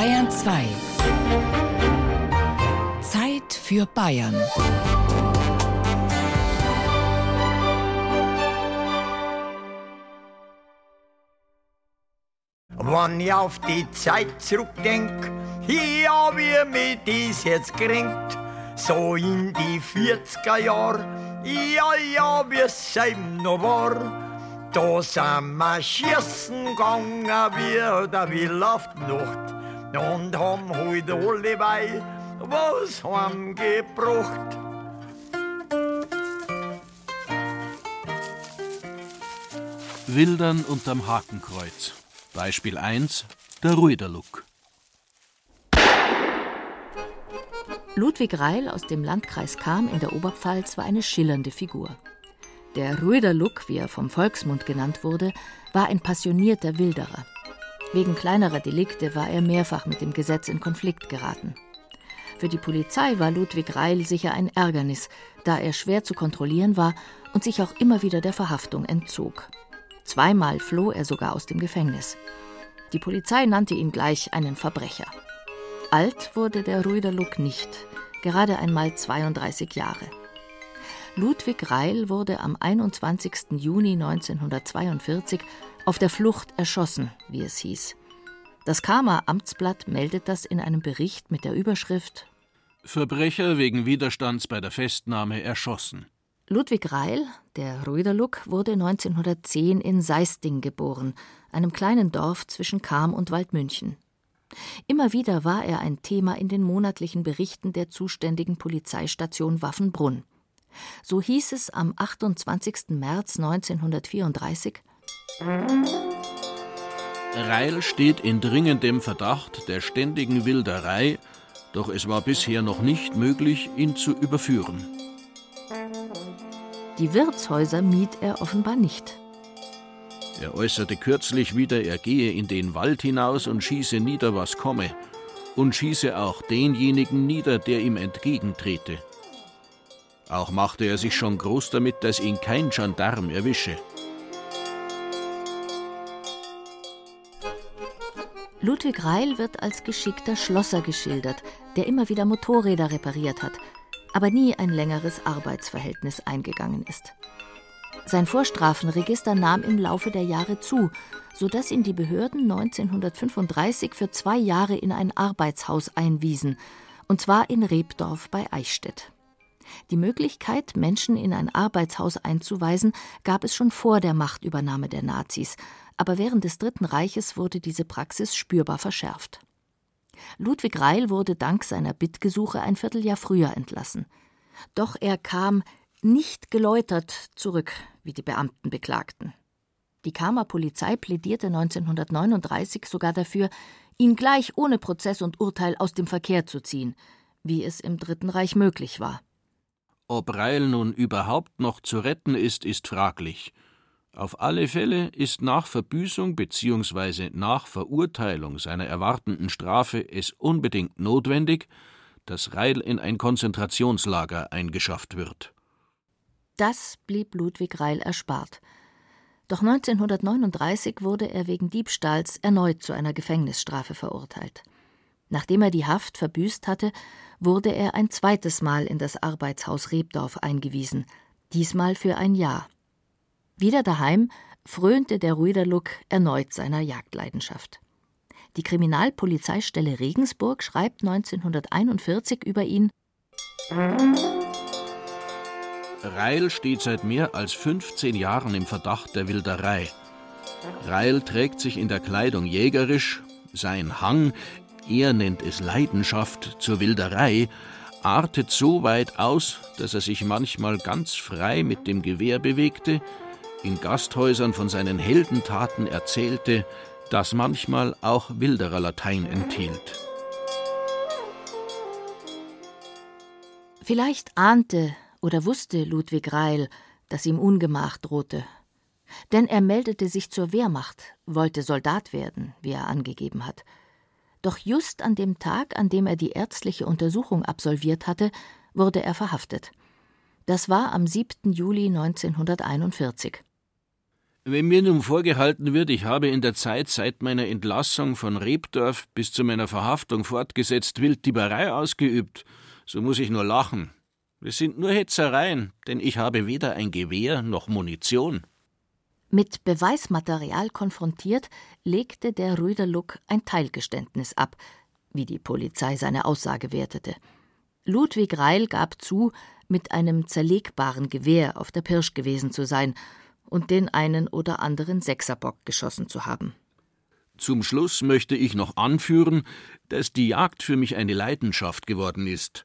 Bayern 2. Zeit für Bayern. Wenn ich auf die Zeit zurückdenk, ja, wie mir dies jetzt kränkt, so in die 40er Jahre, ja, ja, es eben noch war, da sind wir schießen gegangen wie der Will auf die Nacht und haben heute alle bei was heimgebracht. Wildern unterm Hakenkreuz. Beispiel 1, der Ruiderluck. Ludwig Reil aus dem Landkreis Cham in der Oberpfalz war eine schillernde Figur. Der Ruiderluck, wie er vom Volksmund genannt wurde, war ein passionierter Wilderer. Wegen kleinerer Delikte war er mehrfach mit dem Gesetz in Konflikt geraten. Für die Polizei war Ludwig Reil sicher ein Ärgernis, da er schwer zu kontrollieren war und sich auch immer wieder der Verhaftung entzog. Zweimal floh er sogar aus dem Gefängnis. Die Polizei nannte ihn gleich einen Verbrecher. Alt wurde der Ruiderluck nicht, gerade einmal 32 Jahre. Ludwig Reil wurde am 21. Juni 1942 auf der Flucht erschossen, wie es hieß. Das Karmer Amtsblatt meldet das in einem Bericht mit der Überschrift Verbrecher wegen Widerstands bei der Festnahme erschossen. Ludwig Reil, der Röderluck, wurde 1910 in Seisting geboren, einem kleinen Dorf zwischen Cham und Waldmünchen. Immer wieder war er ein Thema in den monatlichen Berichten der zuständigen Polizeistation Waffenbrunn. So hieß es am 28. März 1934 Reil steht in dringendem Verdacht der ständigen Wilderei, doch es war bisher noch nicht möglich, ihn zu überführen. Die Wirtshäuser mied er offenbar nicht. Er äußerte kürzlich wieder, er gehe in den Wald hinaus und schieße nieder, was komme, und schieße auch denjenigen nieder, der ihm entgegentrete. Auch machte er sich schon groß damit, dass ihn kein Gendarm erwische. Ludwig Reil wird als geschickter Schlosser geschildert, der immer wieder Motorräder repariert hat aber nie ein längeres Arbeitsverhältnis eingegangen ist. Sein Vorstrafenregister nahm im Laufe der Jahre zu, sodass ihn die Behörden 1935 für zwei Jahre in ein Arbeitshaus einwiesen, und zwar in Rebdorf bei Eichstätt. Die Möglichkeit, Menschen in ein Arbeitshaus einzuweisen, gab es schon vor der Machtübernahme der Nazis, aber während des Dritten Reiches wurde diese Praxis spürbar verschärft. Ludwig Reil wurde dank seiner Bittgesuche ein Vierteljahr früher entlassen. Doch er kam nicht geläutert zurück, wie die Beamten beklagten. Die Kamer Polizei plädierte 1939 sogar dafür, ihn gleich ohne Prozess und Urteil aus dem Verkehr zu ziehen, wie es im Dritten Reich möglich war. Ob Reil nun überhaupt noch zu retten ist, ist fraglich. Auf alle Fälle ist nach Verbüßung bzw. nach Verurteilung seiner erwartenden Strafe es unbedingt notwendig, dass Reil in ein Konzentrationslager eingeschafft wird. Das blieb Ludwig Reil erspart. Doch 1939 wurde er wegen Diebstahls erneut zu einer Gefängnisstrafe verurteilt. Nachdem er die Haft verbüßt hatte, wurde er ein zweites Mal in das Arbeitshaus Rebdorf eingewiesen, diesmal für ein Jahr. Wieder daheim frönte der Ruiderluck erneut seiner Jagdleidenschaft. Die Kriminalpolizeistelle Regensburg schreibt 1941 über ihn Reil steht seit mehr als 15 Jahren im Verdacht der Wilderei. Reil trägt sich in der Kleidung jägerisch, sein Hang, er nennt es Leidenschaft zur Wilderei, artet so weit aus, dass er sich manchmal ganz frei mit dem Gewehr bewegte, in Gasthäusern von seinen Heldentaten erzählte, das manchmal auch wilderer Latein enthielt. Vielleicht ahnte oder wusste Ludwig Reil, dass ihm Ungemach drohte. Denn er meldete sich zur Wehrmacht, wollte Soldat werden, wie er angegeben hat. Doch just an dem Tag, an dem er die ärztliche Untersuchung absolviert hatte, wurde er verhaftet. Das war am 7. Juli 1941. Wenn mir nun vorgehalten wird, ich habe in der Zeit seit meiner Entlassung von Rebdorf bis zu meiner Verhaftung fortgesetzt Wilddieberei ausgeübt, so muss ich nur lachen. Es sind nur Hetzereien, denn ich habe weder ein Gewehr noch Munition. Mit Beweismaterial konfrontiert, legte der Rüderluck ein Teilgeständnis ab, wie die Polizei seine Aussage wertete. Ludwig Reil gab zu, mit einem zerlegbaren Gewehr auf der Pirsch gewesen zu sein und den einen oder anderen Sechserbock geschossen zu haben. Zum Schluss möchte ich noch anführen, dass die Jagd für mich eine Leidenschaft geworden ist.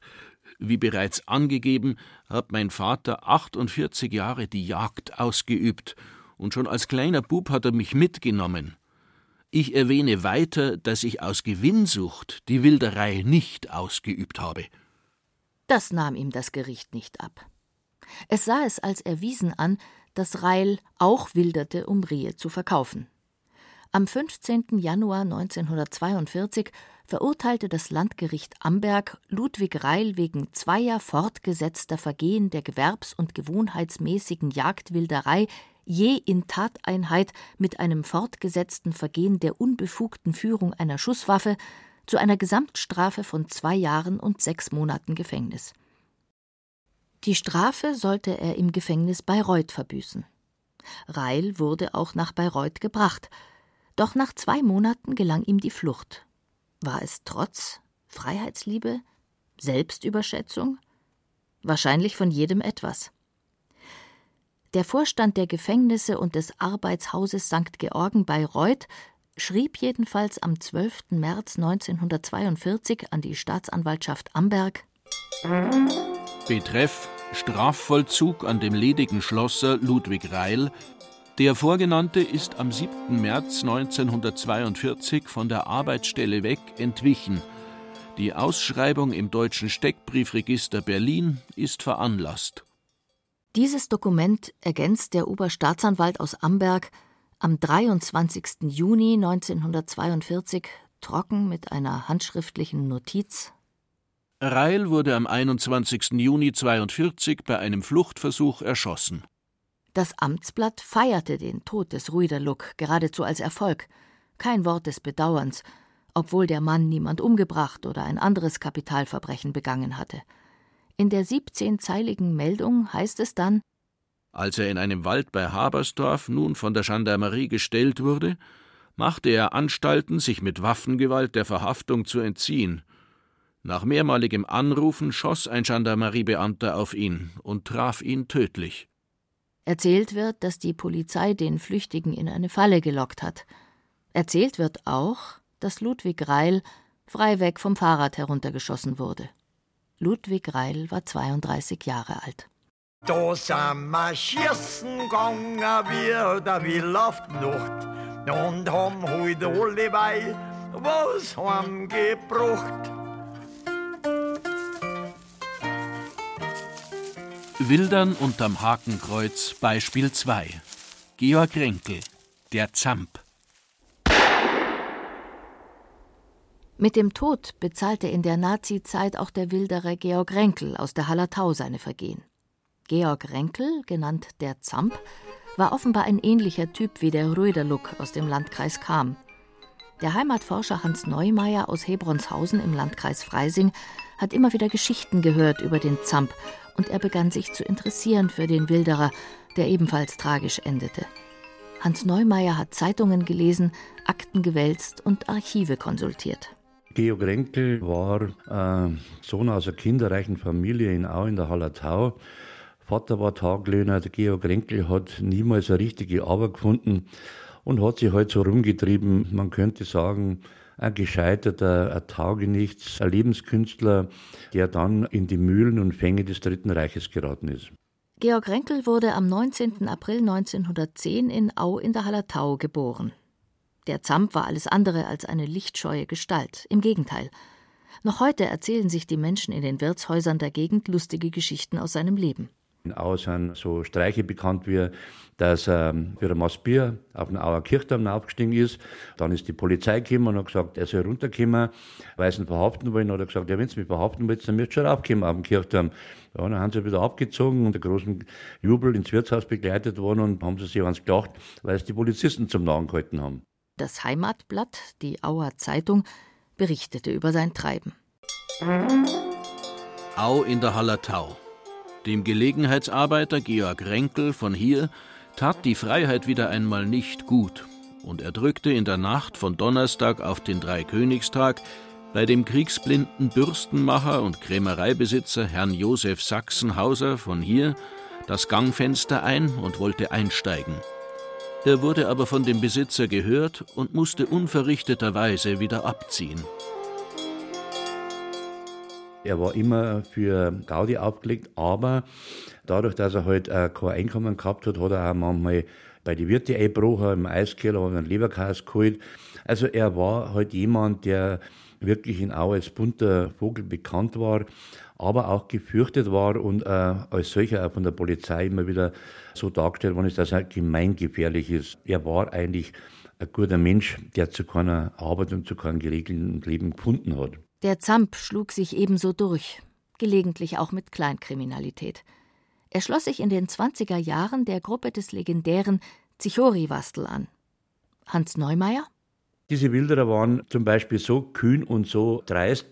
Wie bereits angegeben, hat mein Vater 48 Jahre die Jagd ausgeübt, und schon als kleiner Bub hat er mich mitgenommen. Ich erwähne weiter, dass ich aus Gewinnsucht die Wilderei nicht ausgeübt habe. Das nahm ihm das Gericht nicht ab. Es sah es als erwiesen an, dass Reil auch wilderte, um Rehe zu verkaufen. Am 15. Januar 1942 verurteilte das Landgericht Amberg Ludwig Reil wegen zweier fortgesetzter Vergehen der gewerbs- und gewohnheitsmäßigen Jagdwilderei je in Tateinheit mit einem fortgesetzten Vergehen der unbefugten Führung einer Schusswaffe zu einer Gesamtstrafe von zwei Jahren und sechs Monaten Gefängnis. Die Strafe sollte er im Gefängnis Bayreuth verbüßen. Reil wurde auch nach Bayreuth gebracht, doch nach zwei Monaten gelang ihm die Flucht. War es Trotz, Freiheitsliebe, Selbstüberschätzung? Wahrscheinlich von jedem etwas. Der Vorstand der Gefängnisse und des Arbeitshauses St. Georgen Bayreuth schrieb jedenfalls am 12. März 1942 an die Staatsanwaltschaft Amberg Betreff Strafvollzug an dem ledigen Schlosser Ludwig Reil. Der Vorgenannte ist am 7. März 1942 von der Arbeitsstelle weg entwichen. Die Ausschreibung im Deutschen Steckbriefregister Berlin ist veranlasst. Dieses Dokument ergänzt der Oberstaatsanwalt aus Amberg am 23. Juni 1942 trocken mit einer handschriftlichen Notiz Reil wurde am 21. Juni 1942 bei einem Fluchtversuch erschossen. Das Amtsblatt feierte den Tod des Ruiderluck geradezu als Erfolg. Kein Wort des Bedauerns, obwohl der Mann niemand umgebracht oder ein anderes Kapitalverbrechen begangen hatte. In der 17-zeiligen Meldung heißt es dann: Als er in einem Wald bei Habersdorf nun von der Gendarmerie gestellt wurde, machte er Anstalten, sich mit Waffengewalt der Verhaftung zu entziehen. Nach mehrmaligem Anrufen schoss ein Gendarmeriebeamter auf ihn und traf ihn tödlich. Erzählt wird, dass die Polizei den Flüchtigen in eine Falle gelockt hat. Erzählt wird auch, dass Ludwig Reil freiweg vom Fahrrad heruntergeschossen wurde. Ludwig Reil war 32 Jahre alt. Da sind wir schießen gegangen, wir der Will auf die Nacht und haben heute alle bei was heimgebracht. Wildern unterm Hakenkreuz Beispiel 2 Georg Renkel Der Zamp Mit dem Tod bezahlte in der Nazizeit auch der Wilderer Georg Renkel aus der Hallertau seine Vergehen. Georg Renkel, genannt der Zamp, war offenbar ein ähnlicher Typ wie der Röderluck aus dem Landkreis Cham. Der Heimatforscher Hans Neumeier aus Hebronshausen im Landkreis Freising hat immer wieder Geschichten gehört über den Zamp und er begann sich zu interessieren für den Wilderer, der ebenfalls tragisch endete. Hans Neumeier hat Zeitungen gelesen, Akten gewälzt und Archive konsultiert. Georg Renkel war äh, Sohn aus einer kinderreichen Familie in Au in der Hallertau. Vater war Taglöhner. Der Georg Renkel hat niemals eine richtige Arbeit gefunden und hat sich halt so rumgetrieben. Man könnte sagen, ein gescheiterter, ein Taugenichts, ein Lebenskünstler, der dann in die Mühlen und Fänge des Dritten Reiches geraten ist. Georg Renkel wurde am 19. April 1910 in Au in der Hallertau geboren. Der Zamp war alles andere als eine lichtscheue Gestalt. Im Gegenteil. Noch heute erzählen sich die Menschen in den Wirtshäusern der Gegend lustige Geschichten aus seinem Leben. In sind so Streiche bekannt wie, dass ähm, für ein Maß Bier auf den Auer Kirchturm aufgestiegen ist. Dann ist die Polizei gekommen und hat gesagt, er soll runterkommen, weil sie ihn verhaften wollen. Hat er gesagt, ja, wenn sie mich verhaften wollt, dann müsst ihr schon raufkommen auf den Kirchturm. Ja, dann haben sie wieder abgezogen und der großen Jubel ins Wirtshaus begleitet worden und haben sie sich ans gelacht, weil es die Polizisten zum Nahen gehalten haben. Das Heimatblatt, die Auer Zeitung, berichtete über sein Treiben. Au in der Hallertau. Dem Gelegenheitsarbeiter Georg Renkel von hier tat die Freiheit wieder einmal nicht gut, und er drückte in der Nacht von Donnerstag auf den Dreikönigstag bei dem kriegsblinden Bürstenmacher und Krämereibesitzer Herrn Josef Sachsenhauser von hier das Gangfenster ein und wollte einsteigen. Er wurde aber von dem Besitzer gehört und musste unverrichteterweise wieder abziehen. Er war immer für Gaudi aufgelegt, aber dadurch, dass er halt äh, kein Einkommen gehabt hat, hat er auch manchmal bei den Wirte eingebrochen, im Eiskeller, hat einen Leberkas geholt. Also er war halt jemand, der wirklich in Au als bunter Vogel bekannt war, aber auch gefürchtet war und äh, als solcher auch von der Polizei immer wieder so dargestellt worden ist, dass er gemeingefährlich ist. Er war eigentlich ein guter Mensch, der zu keiner Arbeit und zu keinem geregelten Leben gefunden hat. Der Zamp schlug sich ebenso durch, gelegentlich auch mit Kleinkriminalität. Er schloss sich in den 20er Jahren der Gruppe des legendären Zichori-Wastel an. Hans Neumeier? Diese Wilderer waren zum Beispiel so kühn und so dreist,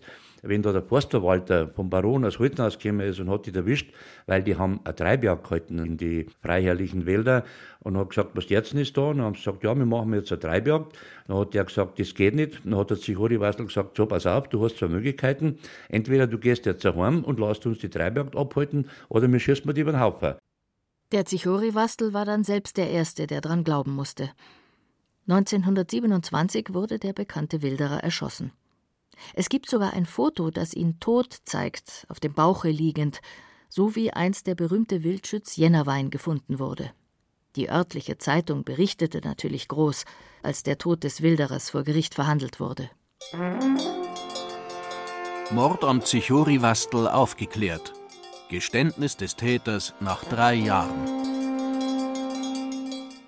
wenn da der Forstverwalter vom Baron aus Holtenhaus gekommen ist und hat die erwischt, weil die haben eine Treibjagd gehalten in die freiherrlichen Wälder und hat gesagt, was jetzt ist da? Und dann haben sie gesagt, ja, wir machen jetzt eine Treibjagd. Dann hat der gesagt, das geht nicht. Dann hat der Zichori Wassel gesagt, so, pass auf, du hast zwei Möglichkeiten. Entweder du gehst jetzt heim und lässt uns die Treibjagd abhalten oder wir schießen dir über den Haufen. Der Zichori-Wastel war dann selbst der Erste, der dran glauben musste. 1927 wurde der bekannte Wilderer erschossen. Es gibt sogar ein Foto, das ihn tot zeigt, auf dem Bauche liegend, so wie einst der berühmte Wildschütz Jennerwein gefunden wurde. Die örtliche Zeitung berichtete natürlich groß, als der Tod des Wilderers vor Gericht verhandelt wurde. Mord am Zichori-Wastel aufgeklärt. Geständnis des Täters nach drei Jahren.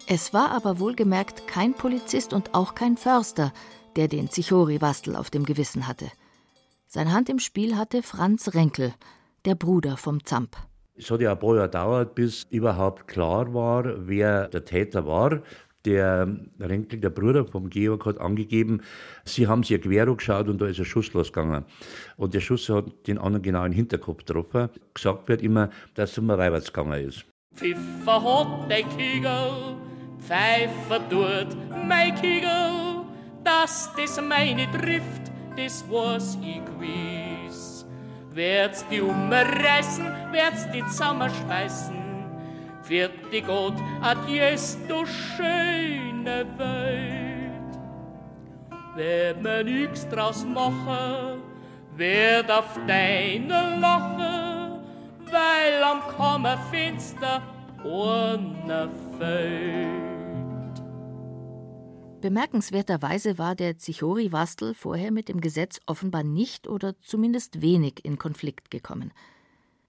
Es war aber wohlgemerkt kein Polizist und auch kein Förster, der den Zichori-Wastel auf dem Gewissen hatte. Sein Hand im Spiel hatte Franz Renkel, der Bruder vom Zamp. Es hat ja ein paar Jahre gedauert, bis überhaupt klar war, wer der Täter war. Der Renkel, der Bruder vom Georg, hat angegeben, sie haben sich quer geschaut und da ist ein Schuss losgegangen. Und der Schuss hat den anderen genau in den Hinterkopf getroffen. Gesagt wird immer, dass es um reinwärts gegangen ist. Pfiffer hat der Kegel, Pfeifer tut mein Kegel dass das meine trifft, das was ich gewiss. Werd's die umreißen, werd's die zusammenschmeißen, wird die Gott, adieus, du schöne Welt. Werd mir nix draus machen, werd auf deine lachen, weil am Kammer finster ohne Feld. Bemerkenswerterweise war der Zichori-Wastel vorher mit dem Gesetz offenbar nicht oder zumindest wenig in Konflikt gekommen.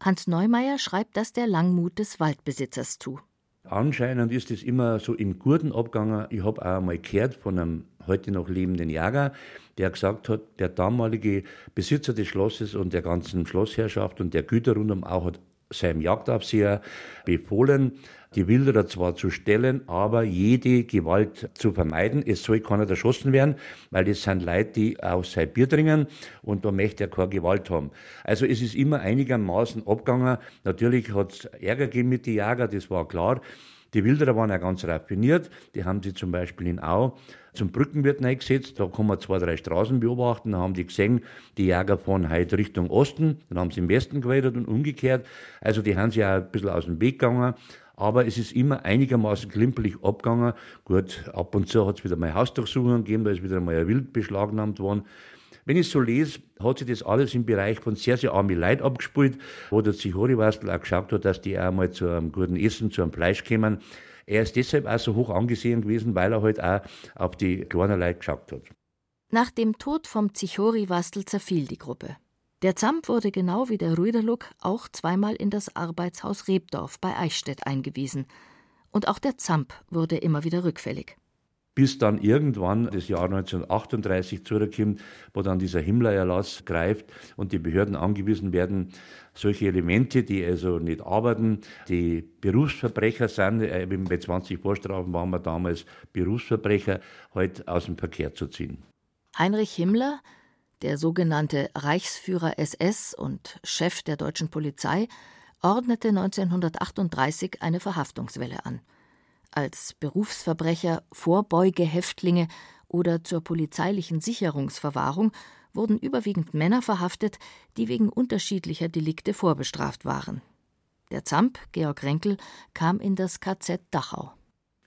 Hans Neumeier schreibt das der Langmut des Waldbesitzers zu. Anscheinend ist es immer so im Guten abgegangen. Ich habe auch einmal gehört von einem heute noch lebenden Jäger, der gesagt hat, der damalige Besitzer des Schlosses und der ganzen Schlossherrschaft und der Güter rundum auch hat seinem Jagdaufseher befohlen, die Wilderer zwar zu stellen, aber jede Gewalt zu vermeiden. Es soll keiner erschossen werden, weil das sind Leute, die aus sein Bier trinken und da möchte er keine Gewalt haben. Also es ist immer einigermaßen abgegangen. Natürlich hat es Ärger gegeben mit den Jäger, das war klar. Die Wilderer waren ja ganz raffiniert. Die haben sie zum Beispiel in Au zum Brückenwirt eingesetzt. Da kann man zwei, drei Straßen beobachten. Da haben die gesehen, die Jäger fahren heute Richtung Osten. Dann haben sie im Westen gewählt und umgekehrt. Also die haben sich auch ein bisschen aus dem Weg gegangen aber es ist immer einigermaßen klimpelig abgegangen. Gut, ab und zu hat es wieder mal Hausdurchsuchungen gegeben, da ist wieder mal ein Wild beschlagnahmt worden. Wenn ich so lese, hat sich das alles im Bereich von sehr, sehr armen Leid abgespielt, wo der Zichori-Wastel auch geschaut hat, dass die auch mal zu einem guten Essen, zu einem Fleisch kommen. Er ist deshalb auch so hoch angesehen gewesen, weil er halt auch auf die kleinen Leute geschaut hat. Nach dem Tod vom Zichori-Wastel zerfiel die Gruppe. Der Zamp wurde genau wie der Rüderluck auch zweimal in das Arbeitshaus Rebdorf bei Eichstätt eingewiesen. Und auch der Zamp wurde immer wieder rückfällig bis dann irgendwann das Jahr 1938 zurückkommt, wo dann dieser Himmler-Erlass greift und die Behörden angewiesen werden, solche Elemente, die also nicht arbeiten, die Berufsverbrecher sind, äh, bei 20 Vorstrafen waren wir damals Berufsverbrecher, heute aus dem Verkehr zu ziehen. Heinrich Himmler, der sogenannte Reichsführer SS und Chef der deutschen Polizei, ordnete 1938 eine Verhaftungswelle an als Berufsverbrecher, Vorbeugehäftlinge oder zur polizeilichen Sicherungsverwahrung wurden überwiegend Männer verhaftet, die wegen unterschiedlicher Delikte vorbestraft waren. Der Zamp, Georg Renkel, kam in das KZ Dachau.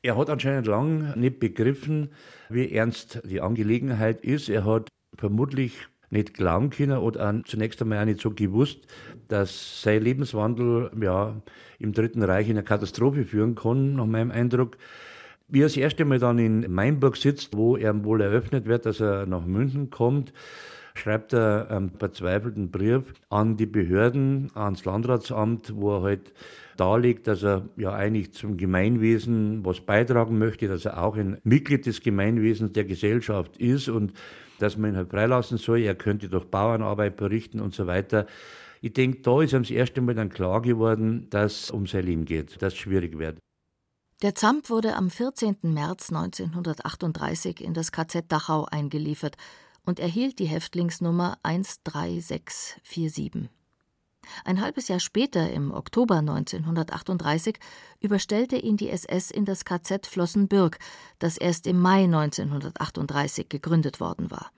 Er hat anscheinend lang nicht begriffen, wie ernst die Angelegenheit ist. Er hat vermutlich nicht glauben können oder auch zunächst einmal auch nicht so gewusst, dass sein Lebenswandel ja, im Dritten Reich in eine Katastrophe führen kann, nach meinem Eindruck. Wie er das erste Mal dann in Mainburg sitzt, wo er wohl eröffnet wird, dass er nach München kommt, schreibt er einen verzweifelten Brief an die Behörden, ans Landratsamt, wo er halt darlegt, dass er ja eigentlich zum Gemeinwesen was beitragen möchte, dass er auch ein Mitglied des Gemeinwesens der Gesellschaft ist und dass man ihn halt freilassen soll, er könnte durch Bauernarbeit berichten und so weiter. Ich denke, da ist ihm das erste Mal dann klar geworden, dass es um sein Leben geht, dass es schwierig wird. Der Zamp wurde am 14. März 1938 in das KZ Dachau eingeliefert und erhielt die Häftlingsnummer 13647. Ein halbes Jahr später, im Oktober 1938, überstellte ihn die SS in das KZ Flossenbürg, das erst im Mai 1938 gegründet worden war.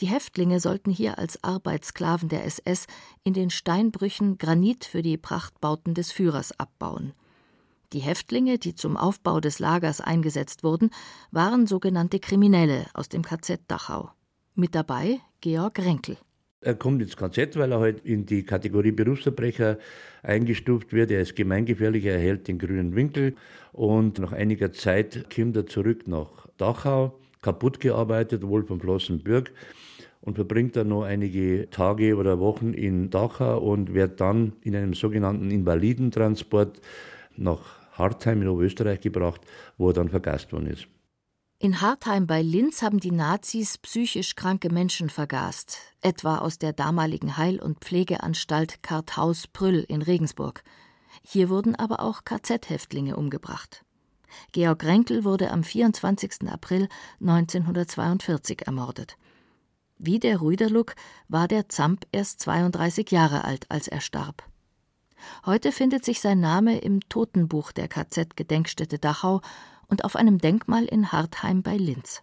Die Häftlinge sollten hier als Arbeitssklaven der SS in den Steinbrüchen Granit für die Prachtbauten des Führers abbauen. Die Häftlinge, die zum Aufbau des Lagers eingesetzt wurden, waren sogenannte Kriminelle aus dem KZ Dachau. Mit dabei Georg Renkel. Er kommt ins KZ, weil er halt in die Kategorie Berufsverbrecher eingestuft wird. Er ist gemeingefährlich, er erhält den grünen Winkel und nach einiger Zeit kommt er zurück nach Dachau, kaputt gearbeitet, wohl von Flossenbürg und verbringt dann noch einige Tage oder Wochen in Dachau und wird dann in einem sogenannten Invalidentransport nach Hartheim in Oberösterreich gebracht, wo er dann vergast worden ist. In Hartheim bei Linz haben die Nazis psychisch kranke Menschen vergast, etwa aus der damaligen Heil- und Pflegeanstalt Karthaus-Prüll in Regensburg. Hier wurden aber auch KZ-Häftlinge umgebracht. Georg Renkel wurde am 24. April 1942 ermordet. Wie der Rüderluck war der Zamp erst 32 Jahre alt, als er starb. Heute findet sich sein Name im Totenbuch der KZ-Gedenkstätte Dachau und auf einem Denkmal in Hartheim bei Linz.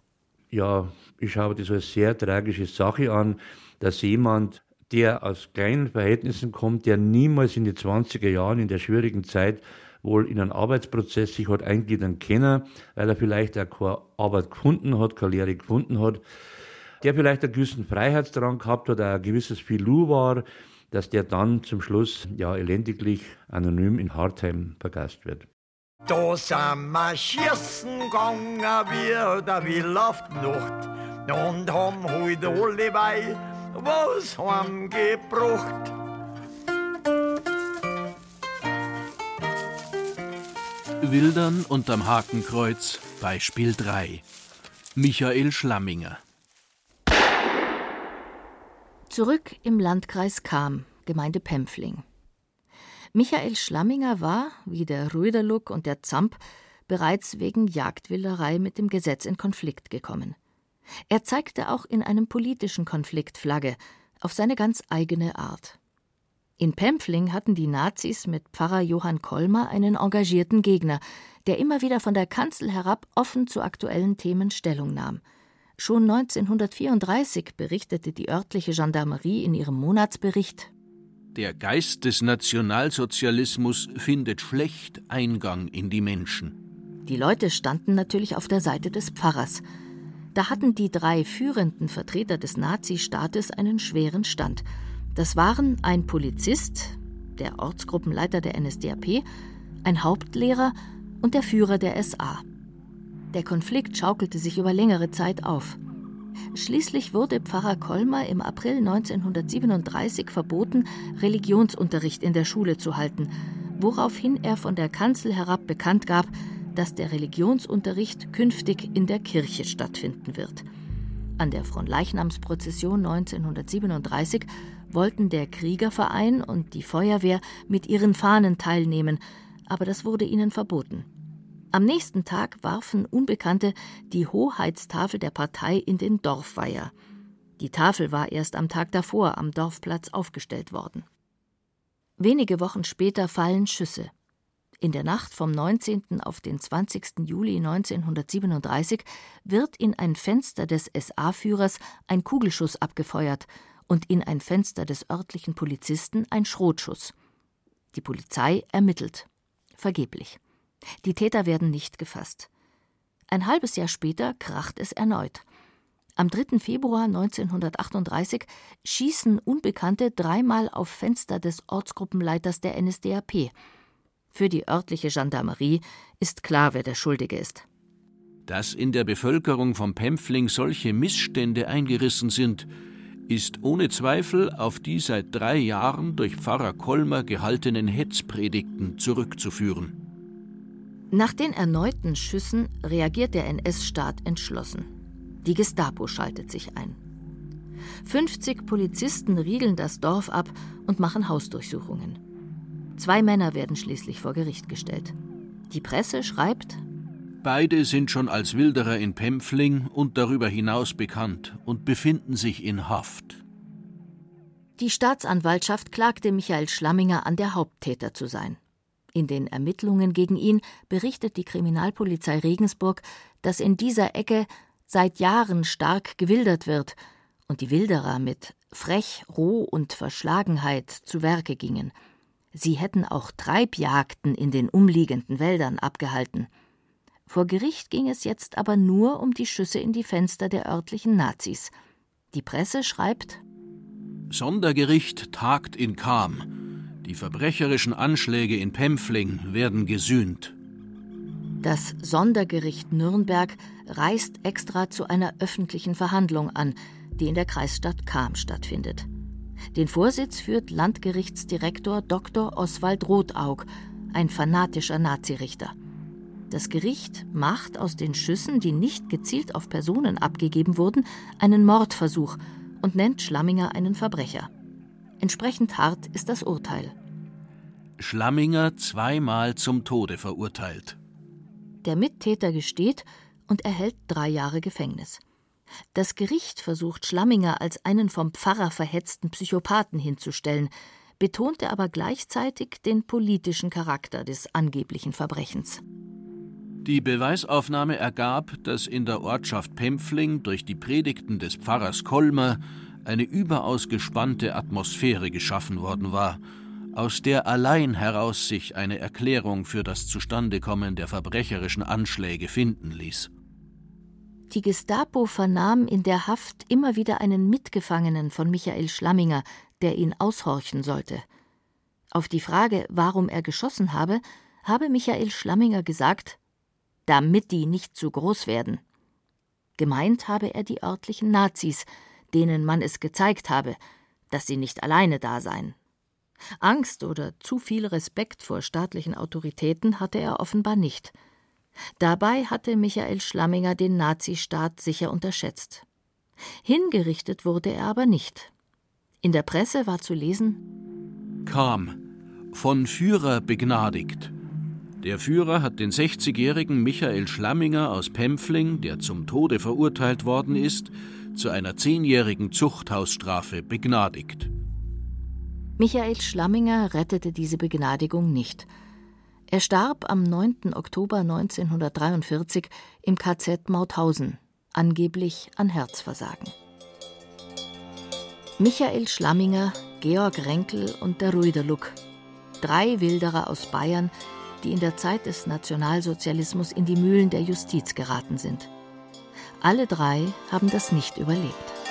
Ja, ich schaue das als sehr tragische Sache an, dass jemand, der aus kleinen Verhältnissen kommt, der niemals in die 20er Jahren in der schwierigen Zeit wohl in einen Arbeitsprozess sich hat eingliedern können, weil er vielleicht auch keine Arbeit gefunden hat, keine Lehre gefunden hat, der vielleicht einen gewissen Freiheitsdrang gehabt hat, ein gewisses Filou war, dass der dann zum Schluss ja elendiglich anonym in Hartheim vergast wird. Da sind wir schießen gegangen wie der Will auf die Nacht und haben heute alle bei was heimgebracht. Wildern unterm Hakenkreuz, Beispiel 3. Michael Schlamminger. Zurück im Landkreis Cham, Gemeinde Pempfling. Michael Schlamminger war, wie der Röderluck und der Zamp, bereits wegen Jagdwilderei mit dem Gesetz in Konflikt gekommen. Er zeigte auch in einem politischen Konflikt Flagge, auf seine ganz eigene Art. In Pempfling hatten die Nazis mit Pfarrer Johann Kolmer einen engagierten Gegner, der immer wieder von der Kanzel herab offen zu aktuellen Themen Stellung nahm. Schon 1934 berichtete die örtliche Gendarmerie in ihrem Monatsbericht der Geist des Nationalsozialismus findet schlecht Eingang in die Menschen. Die Leute standen natürlich auf der Seite des Pfarrers. Da hatten die drei führenden Vertreter des Nazistaates einen schweren Stand. Das waren ein Polizist, der Ortsgruppenleiter der NSDAP, ein Hauptlehrer und der Führer der SA. Der Konflikt schaukelte sich über längere Zeit auf. Schließlich wurde Pfarrer Kolmer im April 1937 verboten, Religionsunterricht in der Schule zu halten, woraufhin er von der Kanzel herab bekannt gab, dass der Religionsunterricht künftig in der Kirche stattfinden wird. An der Fronleichnamsprozession 1937 wollten der Kriegerverein und die Feuerwehr mit ihren Fahnen teilnehmen, aber das wurde ihnen verboten. Am nächsten Tag warfen Unbekannte die Hoheitstafel der Partei in den Dorfweiher. Die Tafel war erst am Tag davor am Dorfplatz aufgestellt worden. Wenige Wochen später fallen Schüsse. In der Nacht vom 19. auf den 20. Juli 1937 wird in ein Fenster des SA-Führers ein Kugelschuss abgefeuert und in ein Fenster des örtlichen Polizisten ein Schrotschuss. Die Polizei ermittelt. Vergeblich. Die Täter werden nicht gefasst. Ein halbes Jahr später kracht es erneut. Am 3. Februar 1938 schießen Unbekannte dreimal auf Fenster des Ortsgruppenleiters der NSDAP. Für die örtliche Gendarmerie ist klar, wer der Schuldige ist. Dass in der Bevölkerung vom Pempfling solche Missstände eingerissen sind, ist ohne Zweifel auf die seit drei Jahren durch Pfarrer Kolmer gehaltenen Hetzpredigten zurückzuführen. Nach den erneuten Schüssen reagiert der NS-Staat entschlossen. Die Gestapo schaltet sich ein. 50 Polizisten riegeln das Dorf ab und machen Hausdurchsuchungen. Zwei Männer werden schließlich vor Gericht gestellt. Die Presse schreibt, Beide sind schon als Wilderer in Pempfling und darüber hinaus bekannt und befinden sich in Haft. Die Staatsanwaltschaft klagte Michael Schlamminger an, der Haupttäter zu sein. In den Ermittlungen gegen ihn berichtet die Kriminalpolizei Regensburg, dass in dieser Ecke seit Jahren stark gewildert wird und die Wilderer mit Frech, Roh und Verschlagenheit zu Werke gingen. Sie hätten auch Treibjagden in den umliegenden Wäldern abgehalten. Vor Gericht ging es jetzt aber nur um die Schüsse in die Fenster der örtlichen Nazis. Die Presse schreibt Sondergericht tagt in Kam. Die verbrecherischen Anschläge in Pempfling werden gesühnt. Das Sondergericht Nürnberg reist extra zu einer öffentlichen Verhandlung an, die in der Kreisstadt Cham stattfindet. Den Vorsitz führt Landgerichtsdirektor Dr. Oswald Rotaug, ein fanatischer Nazirichter. Das Gericht macht aus den Schüssen, die nicht gezielt auf Personen abgegeben wurden, einen Mordversuch und nennt Schlamminger einen Verbrecher. Entsprechend hart ist das Urteil. Schlamminger zweimal zum Tode verurteilt. Der Mittäter gesteht und erhält drei Jahre Gefängnis. Das Gericht versucht Schlamminger als einen vom Pfarrer verhetzten Psychopathen hinzustellen, betonte aber gleichzeitig den politischen Charakter des angeblichen Verbrechens. Die Beweisaufnahme ergab, dass in der Ortschaft Pempfling durch die Predigten des Pfarrers Kolmer eine überaus gespannte Atmosphäre geschaffen worden war, aus der allein heraus sich eine Erklärung für das Zustandekommen der verbrecherischen Anschläge finden ließ. Die Gestapo vernahm in der Haft immer wieder einen Mitgefangenen von Michael Schlamminger, der ihn aushorchen sollte. Auf die Frage, warum er geschossen habe, habe Michael Schlamminger gesagt, damit die nicht zu groß werden. Gemeint habe er die örtlichen Nazis, denen man es gezeigt habe, dass sie nicht alleine da seien. Angst oder zu viel Respekt vor staatlichen Autoritäten hatte er offenbar nicht. Dabei hatte Michael Schlamminger den Nazistaat sicher unterschätzt. Hingerichtet wurde er aber nicht. In der Presse war zu lesen: Kam, von Führer begnadigt. Der Führer hat den 60-jährigen Michael Schlamminger aus Pempfling, der zum Tode verurteilt worden ist, zu einer zehnjährigen Zuchthausstrafe begnadigt. Michael Schlamminger rettete diese Begnadigung nicht. Er starb am 9. Oktober 1943 im KZ Mauthausen, angeblich an Herzversagen. Michael Schlamminger, Georg Renkel und der Ruiderluck. Drei Wilderer aus Bayern, die in der Zeit des Nationalsozialismus in die Mühlen der Justiz geraten sind. Alle drei haben das nicht überlebt.